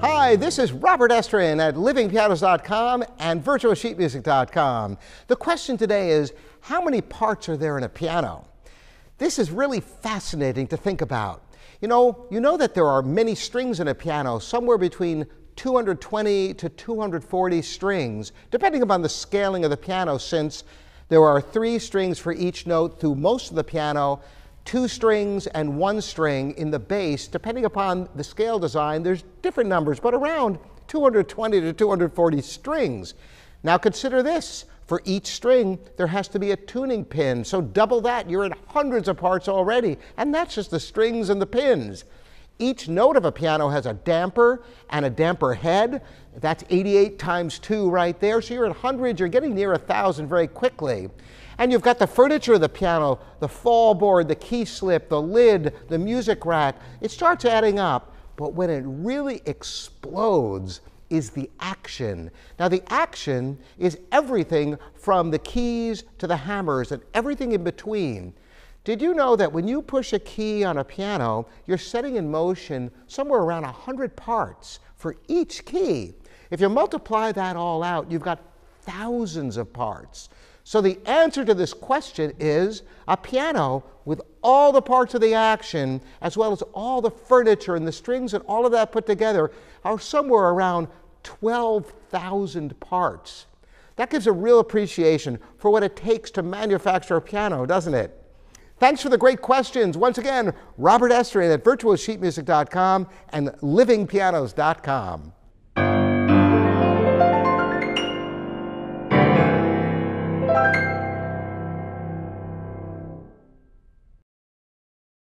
Hi, this is Robert Estrin at livingpianos.com and virtualsheetmusic.com. The question today is how many parts are there in a piano? This is really fascinating to think about. You know, you know that there are many strings in a piano, somewhere between 220 to 240 strings, depending upon the scaling of the piano, since there are three strings for each note through most of the piano, two strings and one string in the bass, depending upon the scale design, there's different numbers, but around 220 to 240 strings. Now consider this. For each string, there has to be a tuning pin. So double that, you're at hundreds of parts already. And that's just the strings and the pins. Each note of a piano has a damper and a damper head. That's 88 times 2 right there. So you're at hundreds, you're getting near a 1,000 very quickly. And you've got the furniture of the piano, the fall board, the key slip, the lid, the music rack. It starts adding up, but when it really explodes is the action. Now, the action is everything from the keys to the hammers and everything in between. Did you know that when you push a key on a piano, you're setting in motion somewhere around 100 parts for each key? If you multiply that all out, you've got thousands of parts. So the answer to this question is a piano with all the parts of the action, as well as all the furniture and the strings and all of that put together, are somewhere around 12,000 parts. That gives a real appreciation for what it takes to manufacture a piano, doesn't it? Thanks for the great questions. Once again, Robert Estrin at virtualsheetmusic.com and livingpianos.com.